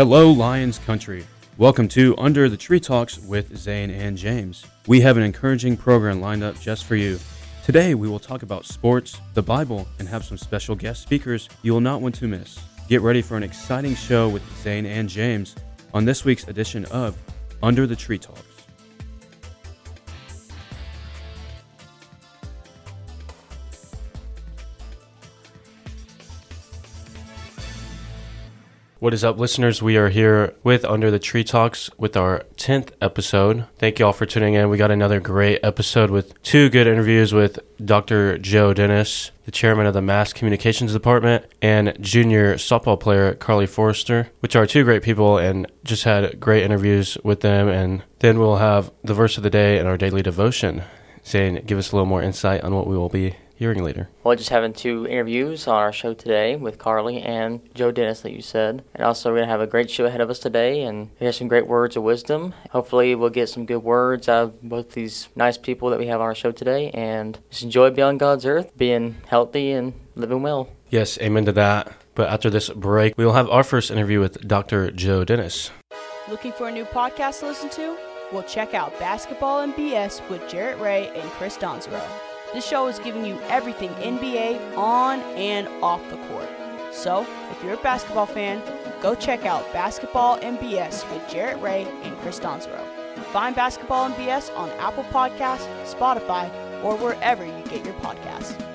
Hello, Lions Country. Welcome to Under the Tree Talks with Zane and James. We have an encouraging program lined up just for you. Today, we will talk about sports, the Bible, and have some special guest speakers you will not want to miss. Get ready for an exciting show with Zane and James on this week's edition of Under the Tree Talks. What is up, listeners? We are here with Under the Tree Talks with our 10th episode. Thank you all for tuning in. We got another great episode with two good interviews with Dr. Joe Dennis, the chairman of the Mass Communications Department, and junior softball player Carly Forrester, which are two great people and just had great interviews with them. And then we'll have the verse of the day and our daily devotion. Zane, give us a little more insight on what we will be hearing later. Well, just having two interviews on our show today with Carly and Joe Dennis, that you said. And also, we're going to have a great show ahead of us today and hear some great words of wisdom. Hopefully, we'll get some good words out of both these nice people that we have on our show today and just enjoy being on God's earth, being healthy and living well. Yes, amen to that. But after this break, we will have our first interview with Dr. Joe Dennis. Looking for a new podcast to listen to? Well, check out Basketball and BS with Jarrett Ray and Chris Donzero. This show is giving you everything NBA on and off the court. So, if you're a basketball fan, go check out Basketball and BS with Jarrett Ray and Chris Donzero. Find Basketball and BS on Apple Podcasts, Spotify, or wherever you get your podcasts.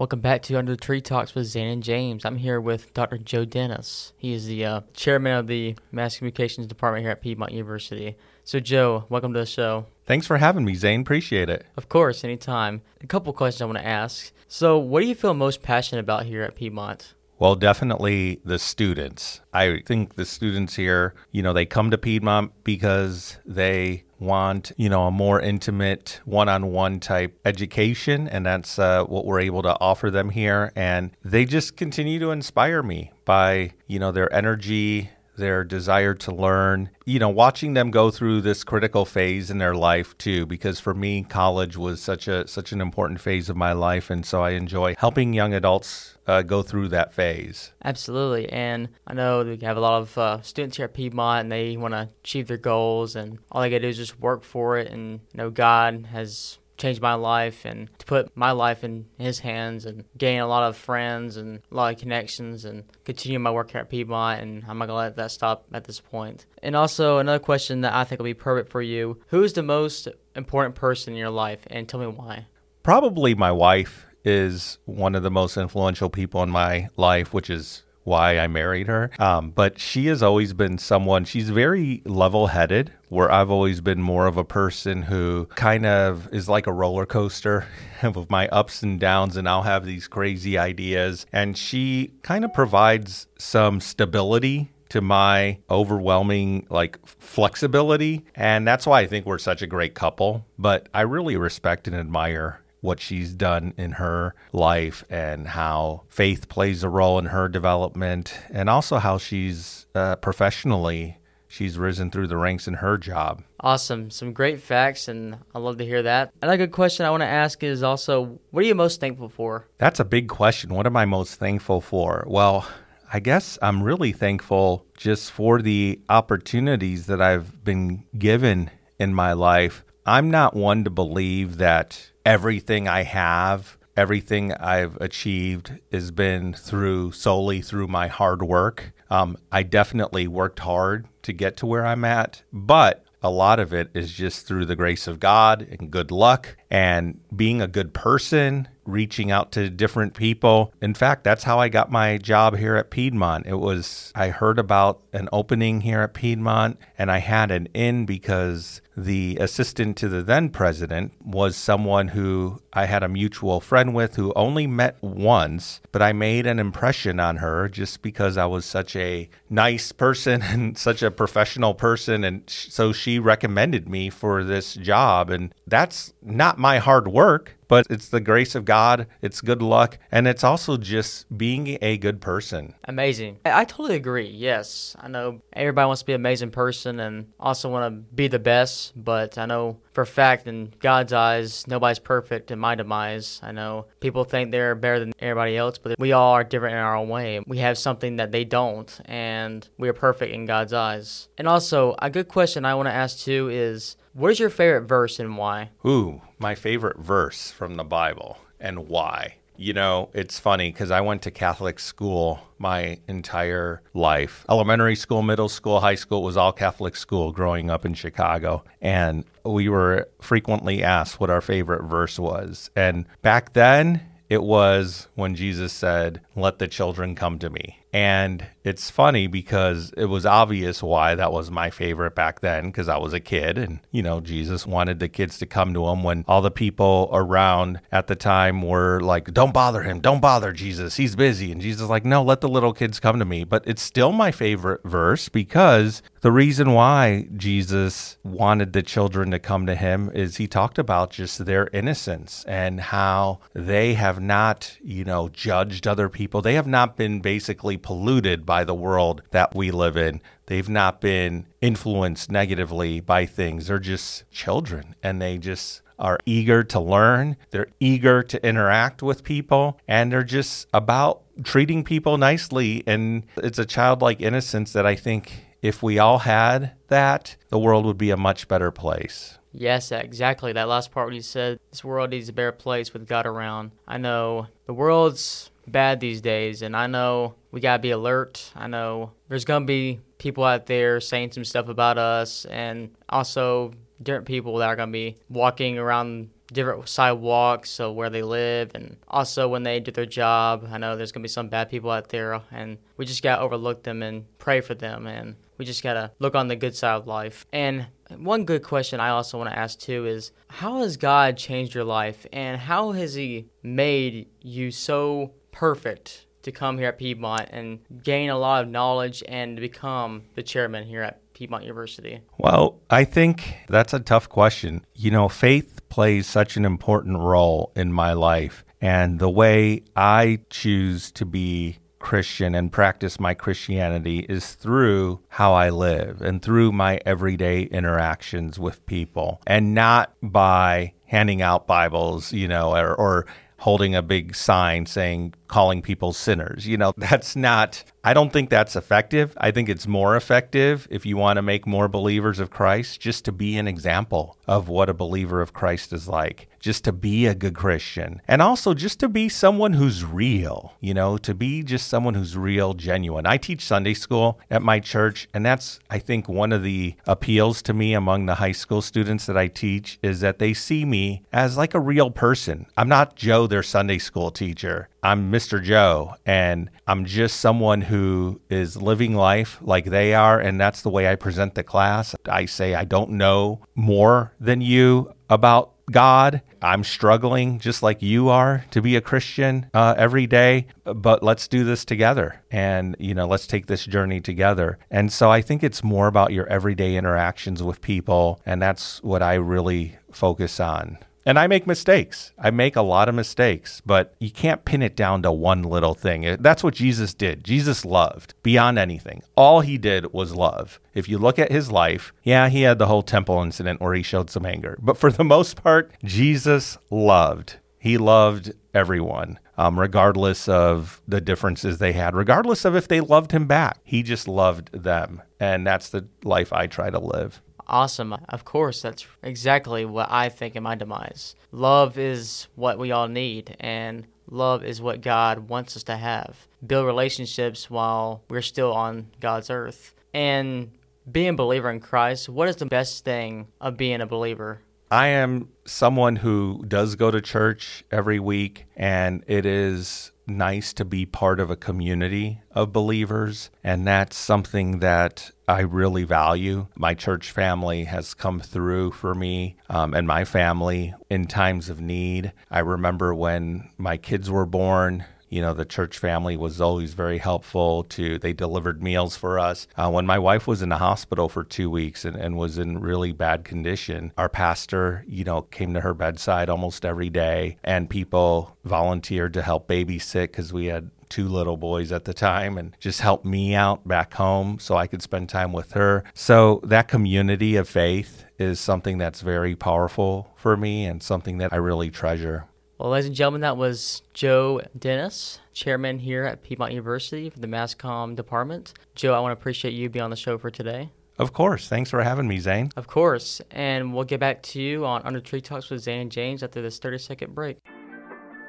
Welcome back to Under the Tree Talks with Zane and James. I'm here with Dr. Joe Dennis. He is the uh, chairman of the Mass Communications Department here at Piedmont University. So, Joe, welcome to the show. Thanks for having me, Zane. Appreciate it. Of course, anytime. A couple questions I want to ask. So, what do you feel most passionate about here at Piedmont? Well, definitely the students. I think the students here, you know, they come to Piedmont because they want, you know, a more intimate one-on-one type education, and that's uh, what we're able to offer them here. And they just continue to inspire me by, you know, their energy, their desire to learn, you know, watching them go through this critical phase in their life too because for me college was such a such an important phase of my life and so I enjoy helping young adults uh, go through that phase. Absolutely. And I know we have a lot of uh, students here at Piedmont and they want to achieve their goals and all they got to do is just work for it and you know God has changed my life and to put my life in his hands and gain a lot of friends and a lot of connections and continue my work here at Piedmont and I'm not gonna let that stop at this point. And also another question that I think will be perfect for you: Who is the most important person in your life, and tell me why? Probably my wife is one of the most influential people in my life, which is why I married her. Um, but she has always been someone, she's very level headed, where I've always been more of a person who kind of is like a roller coaster of my ups and downs, and I'll have these crazy ideas. And she kind of provides some stability to my overwhelming like flexibility and that's why I think we're such a great couple but I really respect and admire what she's done in her life and how faith plays a role in her development and also how she's uh, professionally she's risen through the ranks in her job. Awesome. Some great facts and i love to hear that. Another good question i want to ask is also what are you most thankful for? That's a big question. What am i most thankful for? Well I guess I'm really thankful just for the opportunities that I've been given in my life. I'm not one to believe that everything I have, everything I've achieved has been through solely through my hard work. Um, I definitely worked hard to get to where I'm at, but a lot of it is just through the grace of God and good luck and being a good person, reaching out to different people. In fact, that's how I got my job here at Piedmont. It was, I heard about an opening here at Piedmont and I had an in because the assistant to the then president was someone who I had a mutual friend with who only met once, but I made an impression on her just because I was such a nice person and such a professional person. And so she recommended me for this job. And that's not my hard work, but it's the grace of God, it's good luck, and it's also just being a good person. Amazing. I totally agree. Yes. I know everybody wants to be an amazing person and also want to be the best but I know for a fact in God's eyes, nobody's perfect in my demise. I know people think they're better than everybody else, but we all are different in our own way. We have something that they don't, and we are perfect in God's eyes. And also, a good question I want to ask too is what is your favorite verse and why? Ooh, my favorite verse from the Bible and why? You know, it's funny because I went to Catholic school my entire life. Elementary school, middle school, high school was all Catholic school growing up in Chicago. And we were frequently asked what our favorite verse was. And back then, it was when Jesus said, Let the children come to me. And it's funny because it was obvious why that was my favorite back then because I was a kid and, you know, Jesus wanted the kids to come to him when all the people around at the time were like, don't bother him. Don't bother Jesus. He's busy. And Jesus like, no, let the little kids come to me. But it's still my favorite verse because the reason why Jesus wanted the children to come to him is he talked about just their innocence and how they have not, you know, judged other people. They have not been basically polluted by the world that we live in. They've not been influenced negatively by things. They're just children and they just are eager to learn. They're eager to interact with people and they're just about treating people nicely. And it's a childlike innocence that I think if we all had that, the world would be a much better place. Yes, exactly. That last part when you said this world needs a better place with God around. I know the world's bad these days, and I know we gotta be alert. I know there's gonna be people out there saying some stuff about us, and also different people that are gonna be walking around different sidewalks of where they live and also when they do their job i know there's to be some bad people out there and we just got to overlook them and pray for them and we just got to look on the good side of life and one good question i also want to ask too is how has god changed your life and how has he made you so perfect to come here at Piedmont and gain a lot of knowledge and become the chairman here at Piedmont University? Well, I think that's a tough question. You know, faith plays such an important role in my life. And the way I choose to be Christian and practice my Christianity is through how I live and through my everyday interactions with people and not by handing out Bibles, you know, or, or holding a big sign saying calling people sinners. You know, that's not, I don't think that's effective. I think it's more effective if you want to make more believers of Christ, just to be an example of what a believer of Christ is like, just to be a good Christian, and also just to be someone who's real, you know, to be just someone who's real, genuine. I teach Sunday school at my church, and that's, I think, one of the appeals to me among the high school students that I teach is that they see me as like a real person. I'm not Joe, their Sunday school teacher. I'm Mr. Joe, and I'm just someone who is living life like they are, and that's the way I present the class. I say, I don't know more than you about God. I'm struggling just like you are to be a Christian uh, every day, but let's do this together and, you know, let's take this journey together. And so I think it's more about your everyday interactions with people, and that's what I really focus on. And I make mistakes. I make a lot of mistakes, but you can't pin it down to one little thing. That's what Jesus did. Jesus loved beyond anything. All he did was love. If you look at his life, yeah, he had the whole temple incident where he showed some anger. But for the most part, Jesus loved. He loved everyone, um, regardless of the differences they had, regardless of if they loved him back. He just loved them. And that's the life I try to live awesome. Of course, that's exactly what I think in my demise. Love is what we all need, and love is what God wants us to have. Build relationships while we're still on God's earth. And being a believer in Christ, what is the best thing of being a believer? I am someone who does go to church every week, and it is nice to be part of a community of believers. And that's something that I really value. My church family has come through for me um, and my family in times of need. I remember when my kids were born, you know the church family was always very helpful to they delivered meals for us uh, when my wife was in the hospital for two weeks and, and was in really bad condition our pastor you know came to her bedside almost every day and people volunteered to help babysit because we had two little boys at the time and just helped me out back home so I could spend time with her. So that community of faith is something that's very powerful for me and something that I really treasure. Well, ladies and gentlemen, that was Joe Dennis, chairman here at Piedmont University for the Mass Comm department. Joe, I want to appreciate you being on the show for today. Of course. Thanks for having me, Zane. Of course. And we'll get back to you on Under Tree Talks with Zane and James after this 30 second break.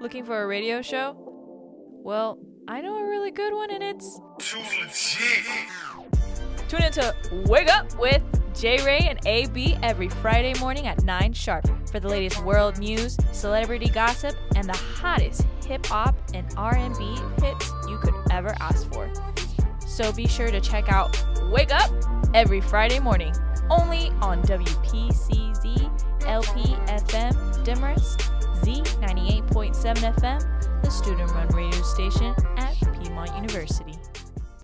Looking for a radio show? Well, I know a really good one, and it's. Too legit. Tune into Wake Up with J Ray and AB every Friday morning at 9 sharp for the latest world news, celebrity gossip, and the hottest hip hop and R&B hits you could ever ask for. So be sure to check out Wake Up every Friday morning, only on WPCZ LP FM Demorest Z98.7 FM, the student run radio station at Piedmont University.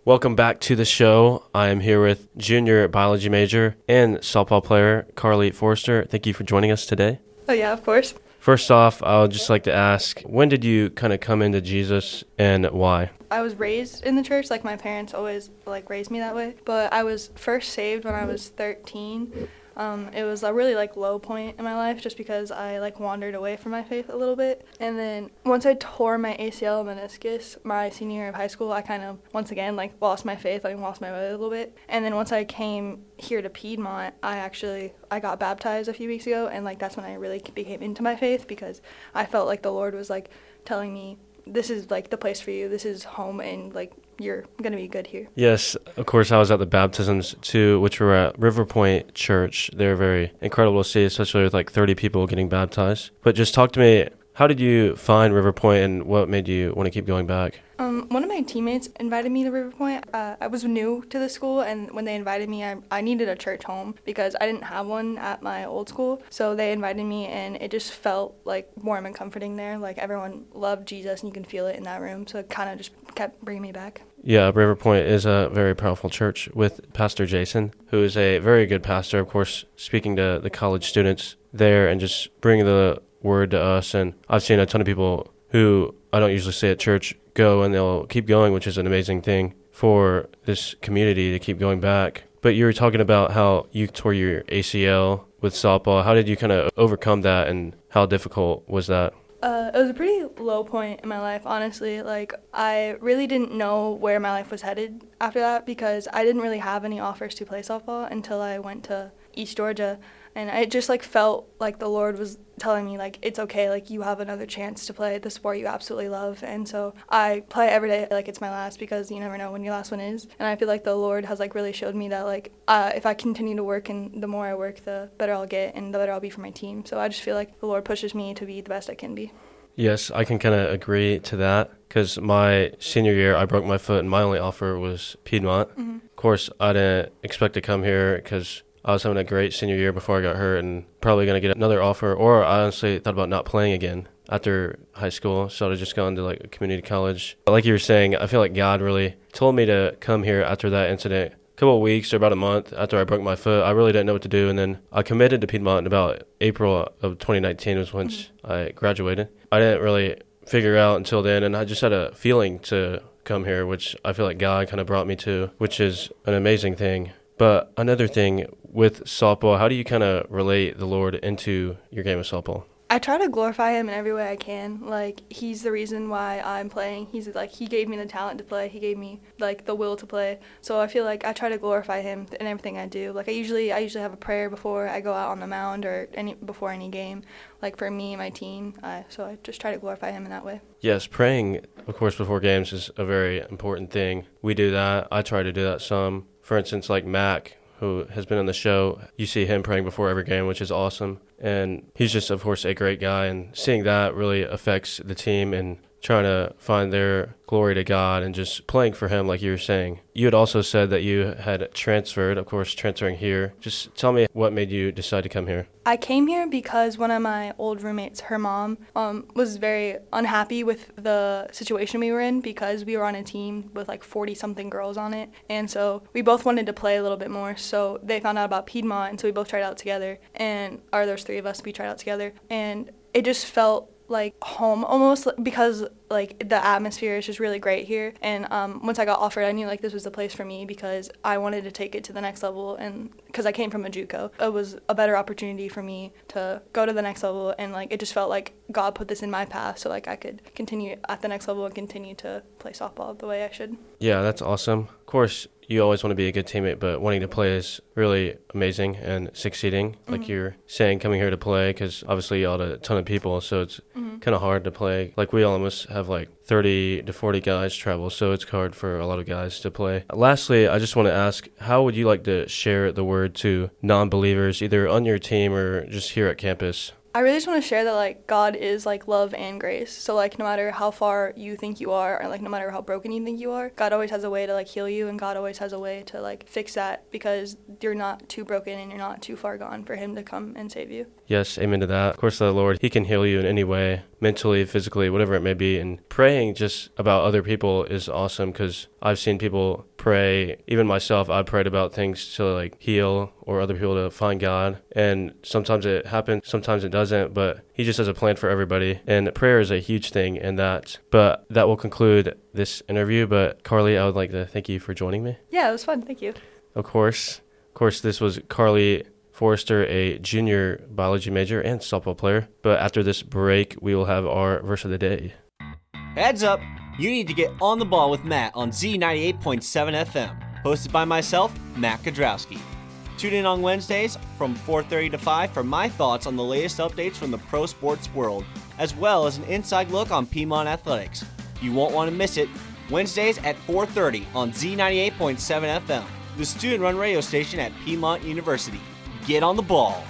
Welcome back to the show. I am here with junior biology major and softball player Carly Forrester. Thank you for joining us today. Oh, yeah, of course. First off, I would just like to ask when did you kind of come into Jesus and why? I was raised in the church, like my parents always like raised me that way. But I was first saved when I was 13. Um, it was a really like low point in my life just because I like wandered away from my faith a little bit. And then once I tore my ACL meniscus my senior year of high school, I kind of once again like lost my faith, like lost my way a little bit. And then once I came here to Piedmont, I actually I got baptized a few weeks ago, and like that's when I really became into my faith because I felt like the Lord was like telling me this is like the place for you. This is home, and like you're going to be good here. Yes, of course, I was at the baptisms too, which were at River Point Church. They're very incredible to see, especially with like 30 people getting baptized. But just talk to me. How did you find River Point, and what made you want to keep going back? Um, one of my teammates invited me to River Point. Uh, I was new to the school, and when they invited me, I, I needed a church home because I didn't have one at my old school. So they invited me, and it just felt like warm and comforting there. Like everyone loved Jesus, and you can feel it in that room. So it kind of just kept bringing me back. Yeah, River Point is a very powerful church with Pastor Jason, who is a very good pastor, of course, speaking to the college students there and just bringing the word to us. And I've seen a ton of people who I don't usually see at church go and they'll keep going, which is an amazing thing for this community to keep going back. But you were talking about how you tore your ACL with softball. How did you kind of overcome that and how difficult was that? Uh, it was a pretty low point in my life, honestly. Like, I really didn't know where my life was headed after that because I didn't really have any offers to play softball until I went to East Georgia. And I just like felt like the Lord was telling me like it's okay, like you have another chance to play the sport you absolutely love. And so I play every day like it's my last because you never know when your last one is. And I feel like the Lord has like really showed me that like uh, if I continue to work and the more I work, the better I'll get and the better I'll be for my team. So I just feel like the Lord pushes me to be the best I can be. Yes, I can kind of agree to that because my senior year I broke my foot and my only offer was Piedmont. Mm-hmm. Of course, I didn't expect to come here because I was having a great senior year before I got hurt and probably going to get another offer. Or I honestly thought about not playing again after high school. So I just gone to like a community college. But like you were saying, I feel like God really told me to come here after that incident. A couple of weeks or about a month after I broke my foot, I really didn't know what to do. And then I committed to Piedmont in about April of 2019 was when mm-hmm. I graduated. I didn't really figure out until then. And I just had a feeling to come here, which I feel like God kind of brought me to, which is an amazing thing. But another thing with softball, how do you kind of relate the Lord into your game of softball? I try to glorify him in every way I can. Like he's the reason why I'm playing. He's like he gave me the talent to play. He gave me like the will to play. So I feel like I try to glorify him in everything I do. Like I usually I usually have a prayer before I go out on the mound or any before any game. Like for me and my team. Uh, so I just try to glorify him in that way. Yes, praying of course before games is a very important thing. We do that. I try to do that some for instance, like Mac, who has been on the show, you see him praying before every game, which is awesome. And he's just, of course, a great guy. And seeing that really affects the team and trying to find their glory to God and just playing for Him, like you were saying. You had also said that you had transferred, of course, transferring here. Just tell me what made you decide to come here. I came here because one of my old roommates, her mom, um, was very unhappy with the situation we were in because we were on a team with like 40 something girls on it. And so we both wanted to play a little bit more. So they found out about Piedmont, and so we both tried out together. And, or there's three of us, we tried out together. And it just felt like home almost because like the atmosphere is just really great here. And um, once I got offered, I knew like this was the place for me because I wanted to take it to the next level. And because I came from a JUCO, it was a better opportunity for me to go to the next level. And like it just felt like God put this in my path, so like I could continue at the next level and continue to play softball the way I should. Yeah, that's awesome. Of course, you always want to be a good teammate, but wanting to play is really amazing and succeeding. Like Mm-hmm. you're saying, coming here to play, because obviously you all a ton of people, so it's Mm-hmm. kind of hard to play. Like we almost have like 30 to 40 guys travel, so it's hard for a lot of guys to play. Lastly, I just want to ask, how would you like to share the word to non-believers, either on your team or just here at campus? I really just want to share that like God is like love and grace. So like no matter how far you think you are or like no matter how broken you think you are, God always has a way to like heal you and God always has a way to like fix that because you're not too broken and you're not too far gone for him to come and save you. Yes, amen to that. Of course, the Lord, He can heal you in any way, mentally, physically, whatever it may be. And praying just about other people is awesome because I've seen people pray. Even myself, I prayed about things to like heal or other people to find God. And sometimes it happens, sometimes it doesn't, but He just has a plan for everybody. And prayer is a huge thing in that. But that will conclude this interview. But Carly, I would like to thank you for joining me. Yeah, it was fun. Thank you. Of course. Of course, this was Carly Forrester, a junior biology major and softball player. But after this break, we will have our verse of the day. Heads up, you need to get on the ball with Matt on Z98.7 FM, hosted by myself, Matt Kodrowski. Tune in on Wednesdays from 4:30 to 5 for my thoughts on the latest updates from the pro sports world, as well as an inside look on Piedmont athletics. You won't want to miss it. Wednesdays at 4:30 on Z98.7 FM, the student-run radio station at Piedmont University. Get on the ball.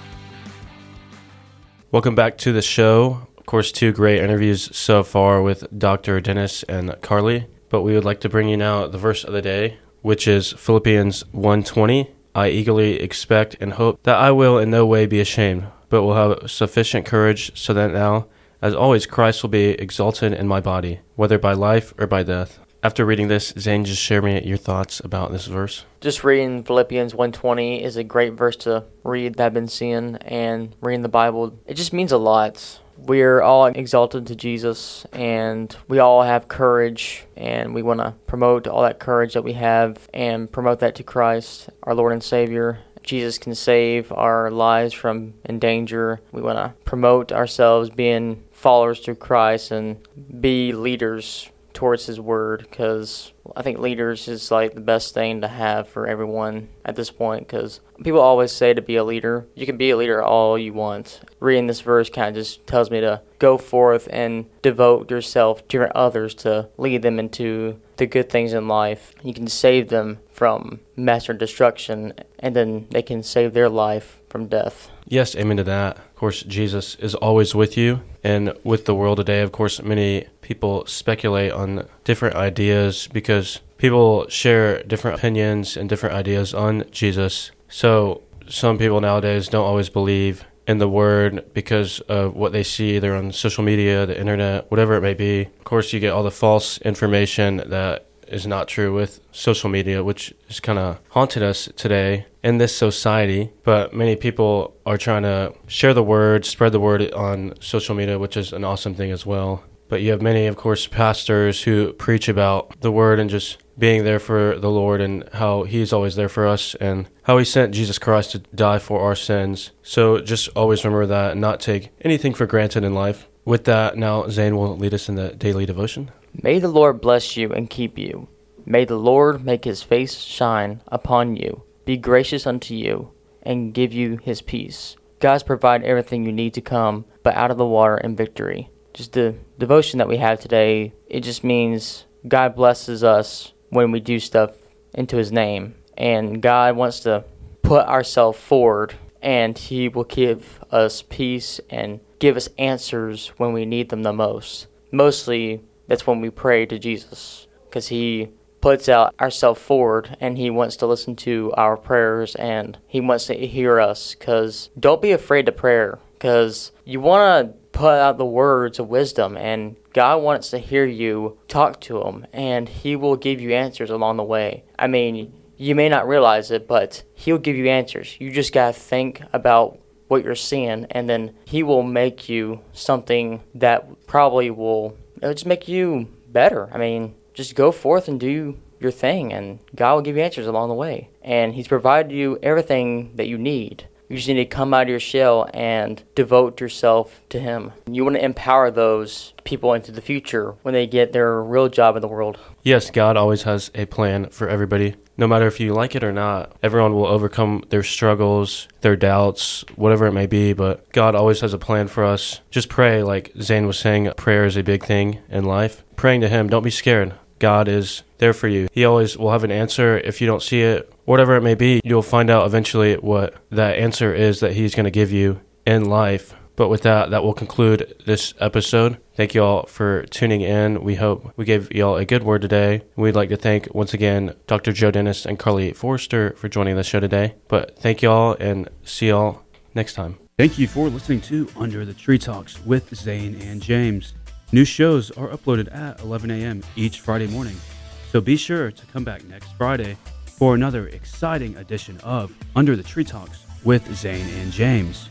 Welcome back to the show. Course, two great interviews so far with Dr. Dennis and Carly. But we would like to bring you now the verse of the day, which is Philippians 1:20. I eagerly expect and hope that I will in no way be ashamed, but will have sufficient courage so that now, as always, Christ will be exalted in my body, whether by life or by death. After reading this, Zane, just share me your thoughts about this verse. Just reading Philippians 1:20 is a great verse to read that I've been seeing and reading the Bible. It just means a lot. We're all exalted to Jesus and we all have courage and we want to promote all that courage that we have and promote that to Christ, our Lord and Savior. Jesus can save our lives from in danger. We want to promote ourselves being followers to Christ and be leaders towards his word because I think leaders is like the best thing to have for everyone at this point because people always say to be a leader. You can be a leader all you want. Reading this verse kind of just tells me to go forth and devote yourself to others to lead them into the good things in life. You can save them from mass destruction and then they can save their life from death. Yes, amen to that. Of course, Jesus is always with you. And with the world today, of course, many people speculate on different ideas because people share different opinions and different ideas on Jesus. So some people nowadays don't always believe in the word because of what they see either on social media, the internet, whatever it may be. Of course, you get all the false information that is not true with social media, which is kind of haunted us today in this society. But many people are trying to share the word, spread the word on social media, which is an awesome thing as well. But you have many, of course, pastors who preach about the word and just being there for the Lord and how He's always there for us and how He sent Jesus Christ to die for our sins. So just always remember that and not take anything for granted in life. With that, now Zane will lead us in the daily devotion. May the Lord bless you and keep you. May the Lord make his face shine upon you, be gracious unto you, and give you his peace. God's provide everything you need to come, but out of the water and victory. Just the devotion that we have today, it just means God blesses us when we do stuff into his name. And God wants to put ourselves forward and he will give us peace and give us answers when we need them the most. Mostly that's when we pray to Jesus because he puts out ourselves forward and he wants to listen to our prayers and he wants to hear us because don't be afraid to prayer because you want to put out the words of wisdom and God wants to hear you talk to him and he will give you answers along the way. I mean, you may not realize it, but he'll give you answers. You just got to think about what you're seeing, and then He will make you something that probably will just make you better. I mean, just go forth and do your thing, and God will give you answers along the way. And He's provided you everything that you need. You just need to come out of your shell and devote yourself to Him. You want to empower those people into the future when they get their real job in the world. Yes, God always has a plan for everybody. No matter if you like it or not, everyone will overcome their struggles, their doubts, whatever it may be, but God always has a plan for us. Just pray, like Zane was saying, prayer is a big thing in life. Praying to Him, don't be scared. God is there for you. He always will have an answer. If you don't see it, whatever it may be, you'll find out eventually what that answer is that He's going to give you in life. But with that, that will conclude this episode. Thank you all for tuning in. We hope we gave y'all a good word today. We'd like to thank once again Dr. Joe Dennis and Carly Forrester for joining the show today. But thank y'all and see y'all next time. Thank you for listening to Under the Tree Talks with Zane and James. New shows are uploaded at 11 a.m. each Friday morning, so be sure to come back next Friday for another exciting edition of Under the Tree Talks with Zane and James.